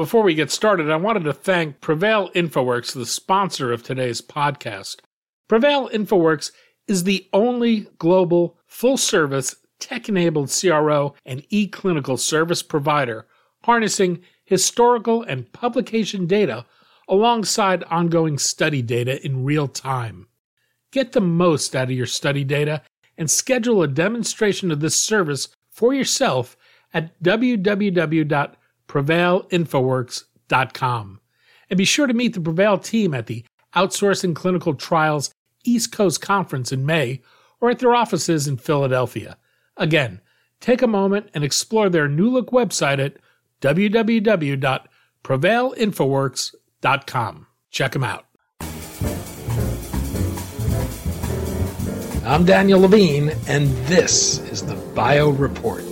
Before we get started, I wanted to thank Prevail InfoWorks, the sponsor of today's podcast. Prevail InfoWorks is the only global, full service, tech enabled CRO and e clinical service provider harnessing historical and publication data alongside ongoing study data in real time. Get the most out of your study data and schedule a demonstration of this service for yourself at www.prevailinfoworks.com. And be sure to meet the Prevail team at the Outsourcing Clinical Trials East Coast Conference in May or at their offices in Philadelphia. Again, take a moment and explore their new look website at www.prevailinfoworks.com. Check them out. I'm Daniel Levine, and this is the Bio Report.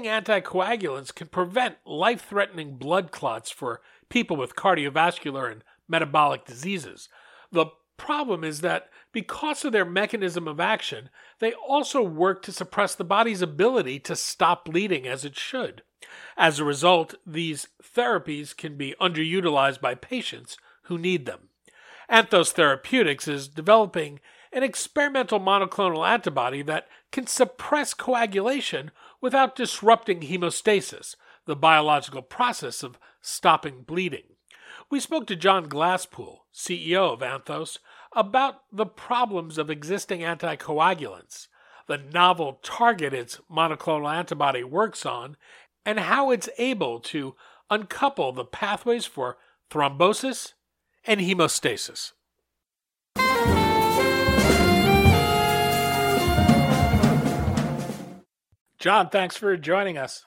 Existing anticoagulants can prevent life threatening blood clots for people with cardiovascular and metabolic diseases. The problem is that because of their mechanism of action, they also work to suppress the body's ability to stop bleeding as it should. As a result, these therapies can be underutilized by patients who need them. Anthos Therapeutics is developing an experimental monoclonal antibody that can suppress coagulation without disrupting hemostasis, the biological process of stopping bleeding. We spoke to John Glasspool, CEO of Anthos, about the problems of existing anticoagulants, the novel target its monoclonal antibody works on, and how it's able to uncouple the pathways for thrombosis and hemostasis. John, thanks for joining us.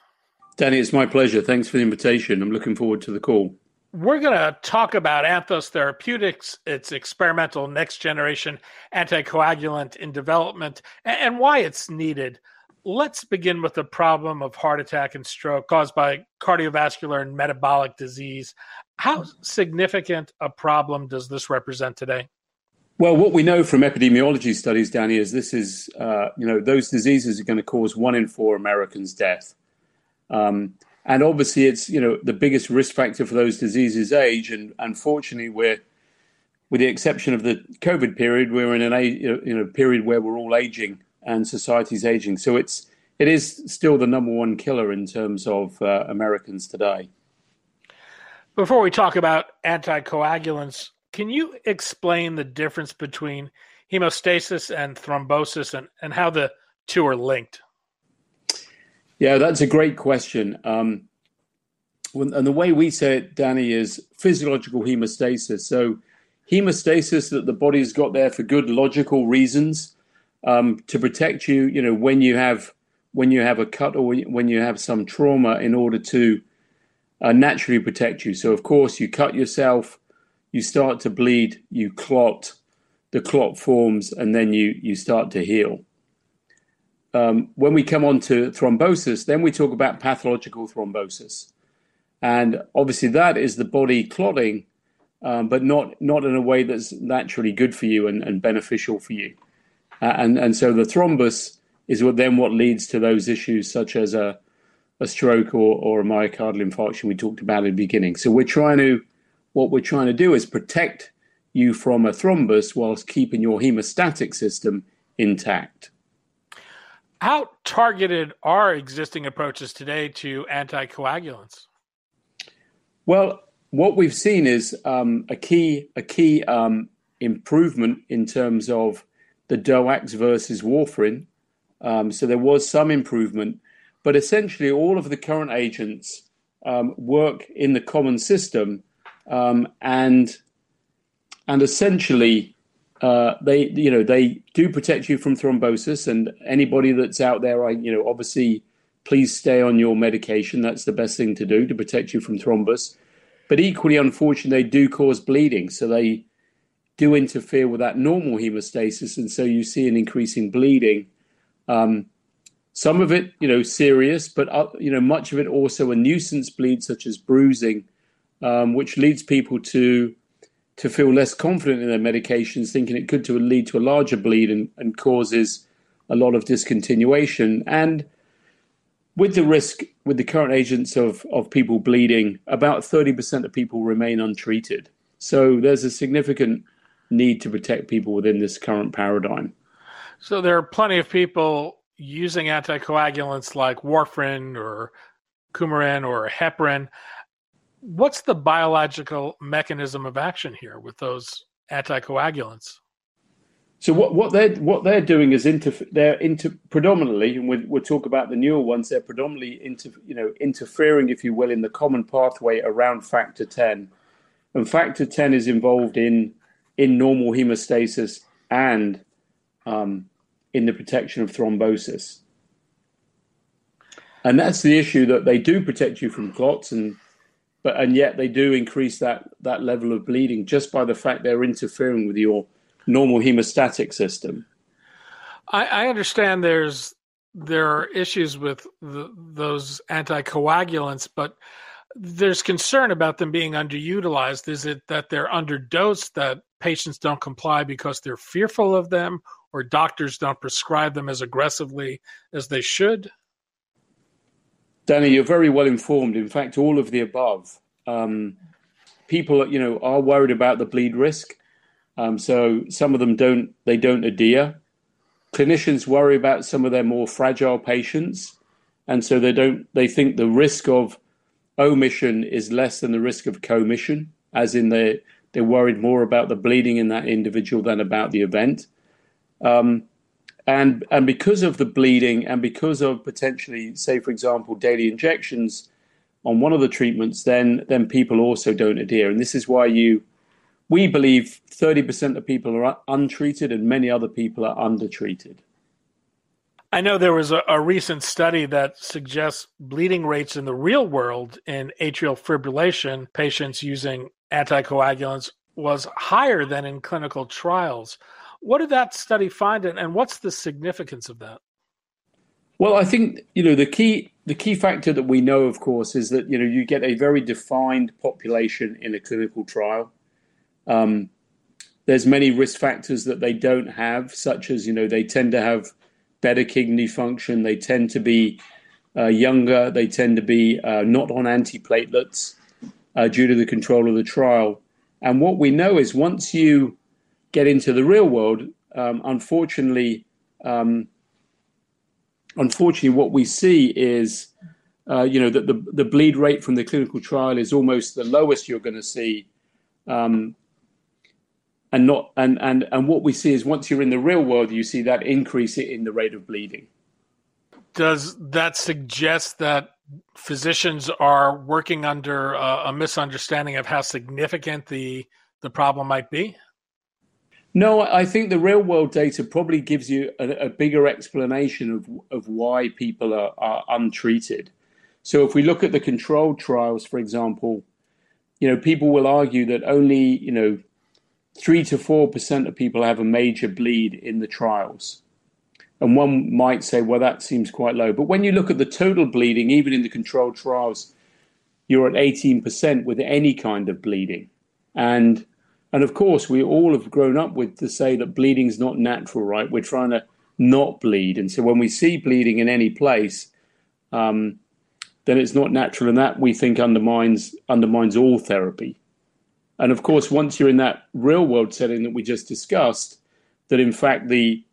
Danny, it's my pleasure. Thanks for the invitation. I'm looking forward to the call. We're going to talk about Anthos Therapeutics, its experimental next generation anticoagulant in development, and why it's needed. Let's begin with the problem of heart attack and stroke caused by cardiovascular and metabolic disease. How significant a problem does this represent today? Well, what we know from epidemiology studies, Danny, is this is, uh, you know, those diseases are going to cause one in four Americans death. Um, and obviously, it's, you know, the biggest risk factor for those diseases age. And unfortunately, we're, with the exception of the COVID period, we're in an you know, period where we're all aging and society's aging. So it's, it is still the number one killer in terms of uh, Americans today. Before we talk about anticoagulants, can you explain the difference between hemostasis and thrombosis and, and how the two are linked? Yeah, that's a great question. Um, and the way we say it, Danny, is physiological hemostasis. So, hemostasis that the body's got there for good logical reasons um, to protect you. You know, when you have when you have a cut or when you have some trauma, in order to uh, naturally protect you. So, of course, you cut yourself you start to bleed, you clot, the clot forms, and then you, you start to heal. Um, when we come on to thrombosis, then we talk about pathological thrombosis. And obviously, that is the body clotting, um, but not, not in a way that's naturally good for you and, and beneficial for you. Uh, and, and so the thrombus is what then what leads to those issues such as a, a stroke or, or a myocardial infarction we talked about at the beginning. So we're trying to what we're trying to do is protect you from a thrombus whilst keeping your hemostatic system intact. How targeted are existing approaches today to anticoagulants? Well, what we've seen is um, a key a key um, improvement in terms of the DOACs versus warfarin. Um, so there was some improvement, but essentially all of the current agents um, work in the common system um, and and essentially uh, they you know they do protect you from thrombosis. And anybody that's out there, I you know obviously please stay on your medication. That's the best thing to do to protect you from thrombus. but equally, unfortunately, they do cause bleeding. So they do interfere with that normal hemostasis, and so you see an increasing bleeding. Um, some of it, you know, serious, but uh, you know, much of it also a nuisance bleed, such as bruising, um, which leads people to to feel less confident in their medications, thinking it could to lead to a larger bleed and, and causes a lot of discontinuation. And with the risk with the current agents of, of people bleeding, about 30% of people remain untreated. So there's a significant need to protect people within this current paradigm. So there are plenty of people using anticoagulants like warfarin or coumarin or heparin. What's the biological mechanism of action here with those anticoagulants? So what, what they're what they're doing is inter, they're into predominantly, and we'll, we'll talk about the newer ones. They're predominantly into you know interfering, if you will, in the common pathway around factor ten, and factor ten is involved in in normal hemostasis and um, in the protection of thrombosis. And that's the issue that they do protect you from clots, and but and yet they do increase that that level of bleeding just by the fact they're interfering with your normal hemostatic system. I, I understand there's there are issues with the, those anticoagulants, but there's concern about them being underutilized. Is it that they're underdosed, that patients don't comply because they're fearful of them, or doctors don't prescribe them as aggressively as they should? Danny, you're very well informed. In fact, all of the above. Um, people, you know, are worried about the bleed risk. Um, so some of them don't they don't adhere. Clinicians worry about some of their more fragile patients, and so they don't they think the risk of omission is less than the risk of commission, as in they they're worried more about the bleeding in that individual than about the event. Um, and and because of the bleeding and because of potentially, say for example, daily injections on one of the treatments, then then people also don't adhere, and this is why you we believe 30% of people are untreated and many other people are undertreated. I know there was a, a, recent study that suggests bleeding rates in the real world in atrial fibrillation patients using anticoagulants was higher than in clinical trials. What did that study find, and, and what's the significance of that? Well, I think you know the key the key factor that we know, of course, is that you know you get a very defined population in a clinical trial. Um, there's many risk factors that they don't have, such as you know they tend to have better kidney function, they tend to be uh, younger, they tend to be uh, not on antiplatelets uh, due to the control of the trial. And what we know is once you get into the real world, um, unfortunately, um, unfortunately, what we see is, uh, you know, that the the bleed rate from the clinical trial is almost the lowest you're going to see um, and not and and and what we see is once you're in the real world you see that increase in the rate of bleeding. Does that suggest that physicians are working under a, a misunderstanding of how significant the the problem might be no i think the real world data probably gives you a, a bigger explanation of of why people are, are untreated so if we look at the controlled trials for example you know people will argue that only you know three to four percent of people have a major bleed in the trials. And one might say, well, that seems quite low. But when you look at the total bleeding, even in the controlled trials, you're at 18% with any kind of bleeding. And and of course, we all have grown up with to say that bleeding is not natural, right? We're trying to not bleed. And so when we see bleeding in any place, um, then it's not natural, and that we think undermines undermines all therapy. And of course, once you're in that real world setting that we just discussed, that in fact the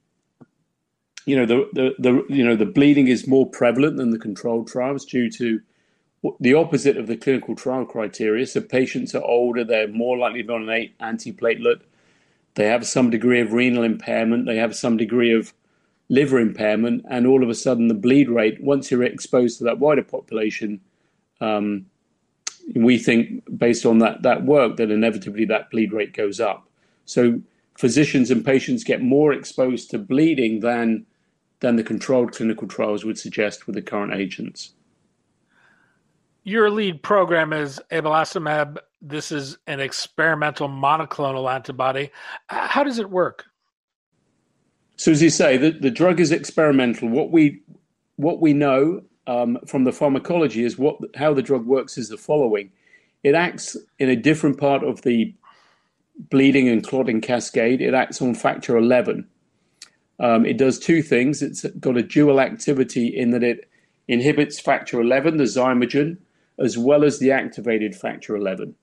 you know the, the, the you know the bleeding is more prevalent than the controlled trials due to the opposite of the clinical trial criteria. So patients are older, they're more likely to be on an antiplatelet, they have some degree of renal impairment, they have some degree of liver impairment, and all of a sudden the bleed rate, once you're exposed to that wider population, um, we think based on that that work that inevitably that bleed rate goes up. So physicians and patients get more exposed to bleeding than than the controlled clinical trials would suggest with the current agents. Your lead program is abelacimab this is an experimental monoclonal antibody. How does it work? So, as you say, the, the drug is experimental. What we what we know um, from the pharmacology is what how the drug works is the following: it acts in a different part of the bleeding and clotting cascade. It acts on factor eleven. Um, it does two things. It's got a dual activity in that it inhibits factor eleven, the zymogen, as well as the activated factor eleven.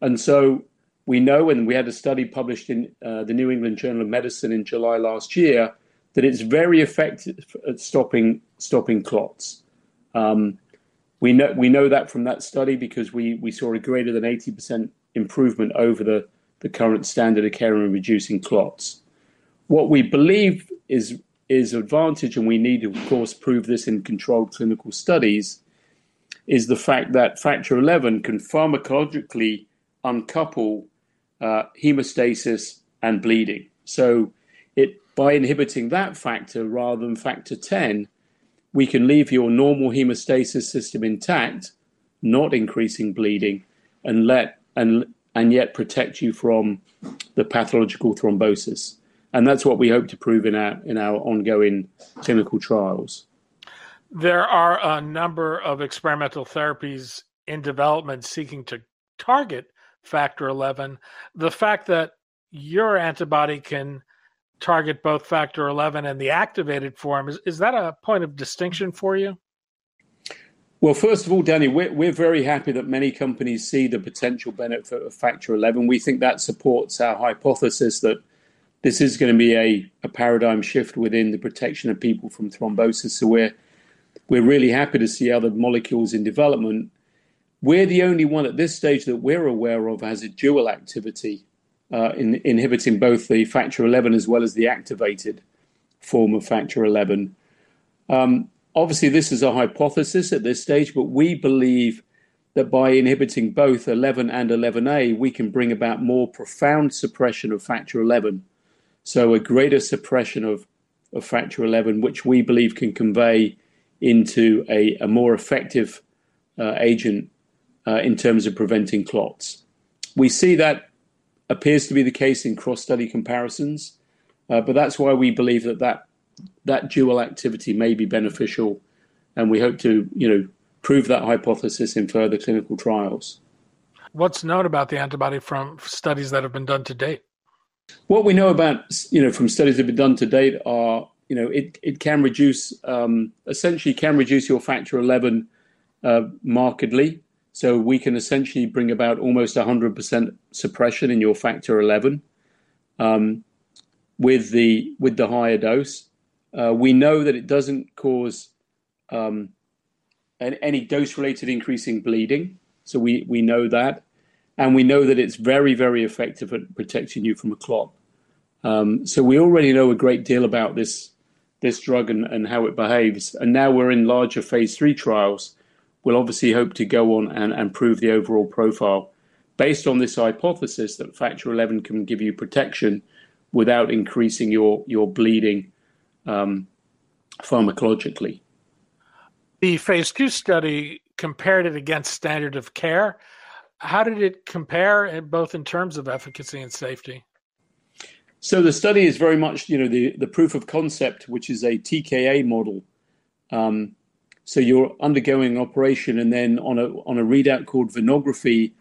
And so we know, and we had a study published in uh, the New England Journal of Medicine in July last year, that it's very effective at stopping stopping clots. Um, we know we know that from that study because we we saw a greater than eighty percent improvement over the the current standard of care in reducing clots. What we believe is is advantage, and we need to, of course, prove this in controlled clinical studies, is the fact that factor 11 can pharmacologically uncouple uh, hemostasis and bleeding. So, it by inhibiting that factor rather than factor 10, we can leave your normal hemostasis system intact, not increasing bleeding, and let and and yet protect you from the pathological thrombosis. And that's what we hope to prove in our in our ongoing clinical trials. There are a number of experimental therapies in development seeking to target factor 11. The fact that your antibody can target both factor 11 and the activated form, is, is that a point of distinction for you? Well, first of all, Danny, we're, we're very happy that many companies see the potential benefit of factor 11. We think that supports our hypothesis that this is going to be a, a paradigm shift within the protection of people from thrombosis. So we're, we're really happy to see other molecules in development we're the only one at this stage that we're aware of has a dual activity uh, in inhibiting both the factor 11 as well as the activated form of factor 11. Um, obviously, this is a hypothesis at this stage, but we believe that by inhibiting both 11 and 11A, we can bring about more profound suppression of factor 11. So, a greater suppression of, of factor 11, which we believe can convey into a, a more effective uh, agent uh, in terms of preventing clots. We see that appears to be the case in cross-study comparisons, uh, but that's why we believe that, that that dual activity may be beneficial, and we hope to, you know, prove that hypothesis in further clinical trials. What's known about the antibody from studies that have been done to date? What we know about, you know, from studies that have been done to date are, you know, it, it can reduce, um, essentially can reduce your factor 11 uh, markedly. So we can essentially bring about almost 100% suppression in your factor 11 um, with the with the higher dose. Uh, we know that it doesn't cause um, an, any dose-related increasing bleeding. So we we know that, and we know that it's very very effective at protecting you from a clot. Um, so we already know a great deal about this this drug and, and how it behaves. And now we're in larger phase three trials we'll obviously hope to go on and, and prove the overall profile based on this hypothesis that factor 11 can give you protection without increasing your, your bleeding um, pharmacologically. The phase two study compared it against standard of care. How did it compare, both in terms of efficacy and safety? So the study is very much, you know, the, the proof of concept, which is a TKA model. Um, so you're undergoing operation, and then on a on a readout called venography,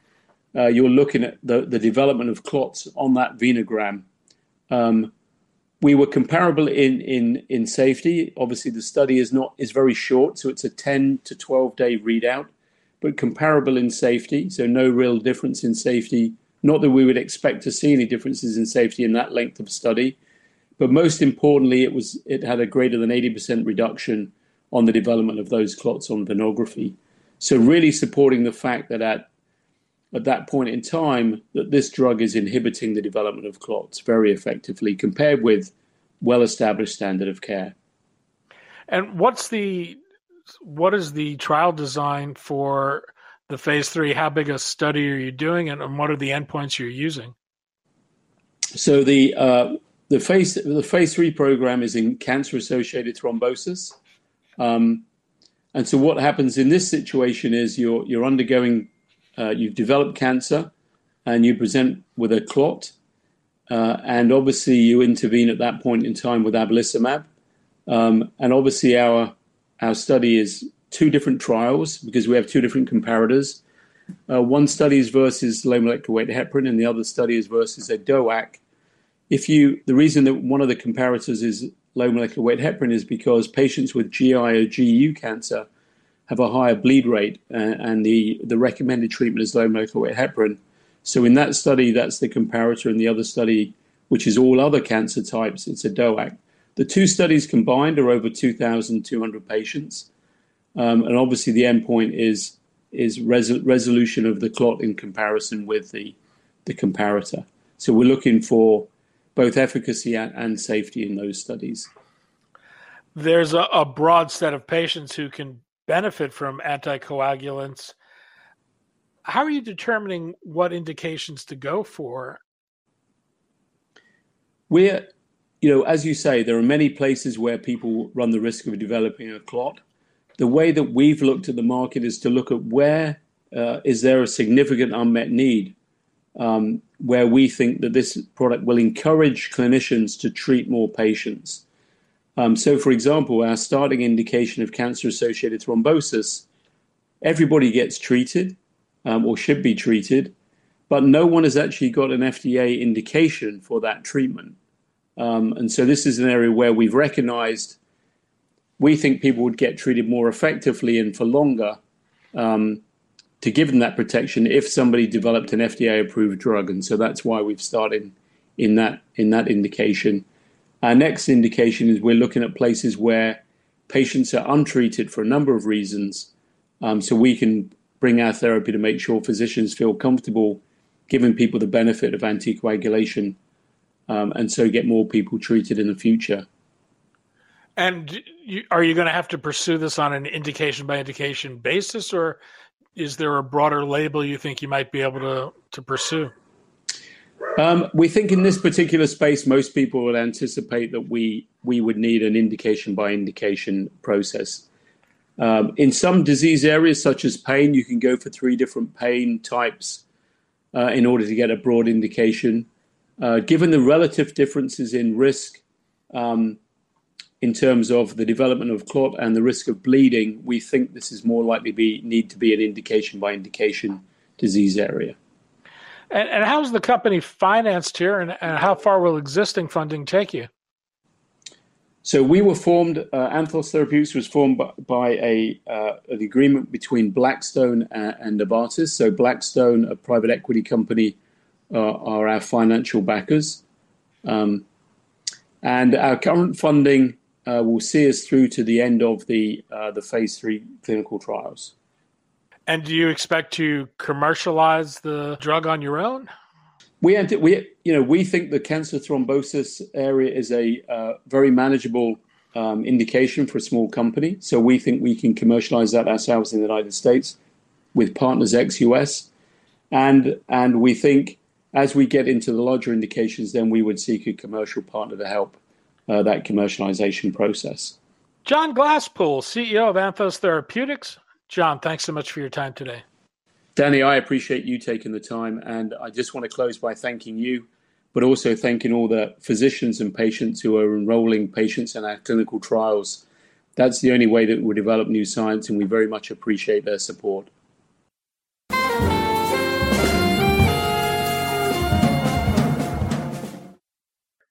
uh, you're looking at the, the development of clots on that venogram. Um, we were comparable in, in in safety. Obviously, the study is not is very short, so it's a 10 to 12 day readout, but comparable in safety. So no real difference in safety. Not that we would expect to see any differences in safety in that length of study, but most importantly, it was it had a greater than 80% reduction on the development of those clots on venography. So really supporting the fact that at at that point in time that this drug is inhibiting the development of clots very effectively compared with well-established standard of care. And what's the what is the trial design for the phase three? How big a study are you doing, and, what are the endpoints you're using? So the uh, the phase the phase three program is in cancer-associated thrombosis, um, and so what happens in this situation is you're you're undergoing uh, you've developed cancer and you present with a clot, uh, and obviously you intervene at that point in time with abelacimab. Um, and obviously our our study is two different trials because we have two different comparators. Uh, one study is versus low molecular weight heparin, and the other study is versus a DOAC. If you, the reason that one of the comparators is low molecular weight heparin is because patients with GI or GU cancer have a higher bleed rate, uh, and the, the recommended treatment is low molecular weight heparin. So in that study, that's the comparator. In the other study, which is all other cancer types, it's a DOAC. The two studies combined are over 2,200 patients. Um, and obviously, the endpoint is is res- resolution of the clot in comparison with the the comparator. So we're looking for both efficacy and, and safety in those studies. There's a, a broad set of patients who can benefit from anticoagulants. How are you determining what indications to go for? We're, you know, as you say, there are many places where people run the risk of developing a clot. The way that we've looked at the market is to look at where uh, is there a significant unmet need um, where we think that this product will encourage clinicians to treat more patients. Um, so, for example, our starting indication of cancer associated thrombosis, everybody gets treated um, or should be treated, but no one has actually got an FDA indication for that treatment. Um, and so, this is an area where we've recognized we think people would get treated more effectively and for longer um, to give them that protection if somebody developed an FDA approved drug. And so that's why we've started in that in that indication. Our next indication is we're looking at places where patients are untreated for a number of reasons. Um, so we can bring our therapy to make sure physicians feel comfortable giving people the benefit of anticoagulation um, and so get more people treated in the future. And you, are you going to have to pursue this on an indication by indication basis, or is there a broader label you think you might be able to, to pursue? Um, we think in this particular space, most people would anticipate that we we would need an indication by indication process. Um, in some disease areas, such as pain, you can go for three different pain types uh, in order to get a broad indication. Uh, given the relative differences in risk um, in terms of the development of clot and the risk of bleeding, we think this is more likely to be need to be an indication by indication disease area. And, and how's the company financed here, and, and, how far will existing funding take you? So we were formed. Uh, Anthos Therapeutics was formed by, by a uh, an agreement between Blackstone and, and Novartis. So Blackstone, a private equity company, uh, are our financial backers, um, and our current funding uh, will see us through to the end of the uh, the phase three clinical trials. And do you expect to commercialize the drug on your own? We, we, you know, we think the cancer thrombosis area is a uh, very manageable um, indication for a small company. So we think we can commercialize that ourselves in the United States with partners ex-US, and and we think as we get into the larger indications, then we would seek a commercial partner to help uh, that commercialization process. John Glasspool, CEO of Anthos Therapeutics, John, thanks so much for your time today. Danny, I appreciate you taking the time. And I just want to close by thanking you, but also thanking all the physicians and patients who are enrolling patients in our clinical trials. That's the only way that we develop new science, and we very much appreciate their support.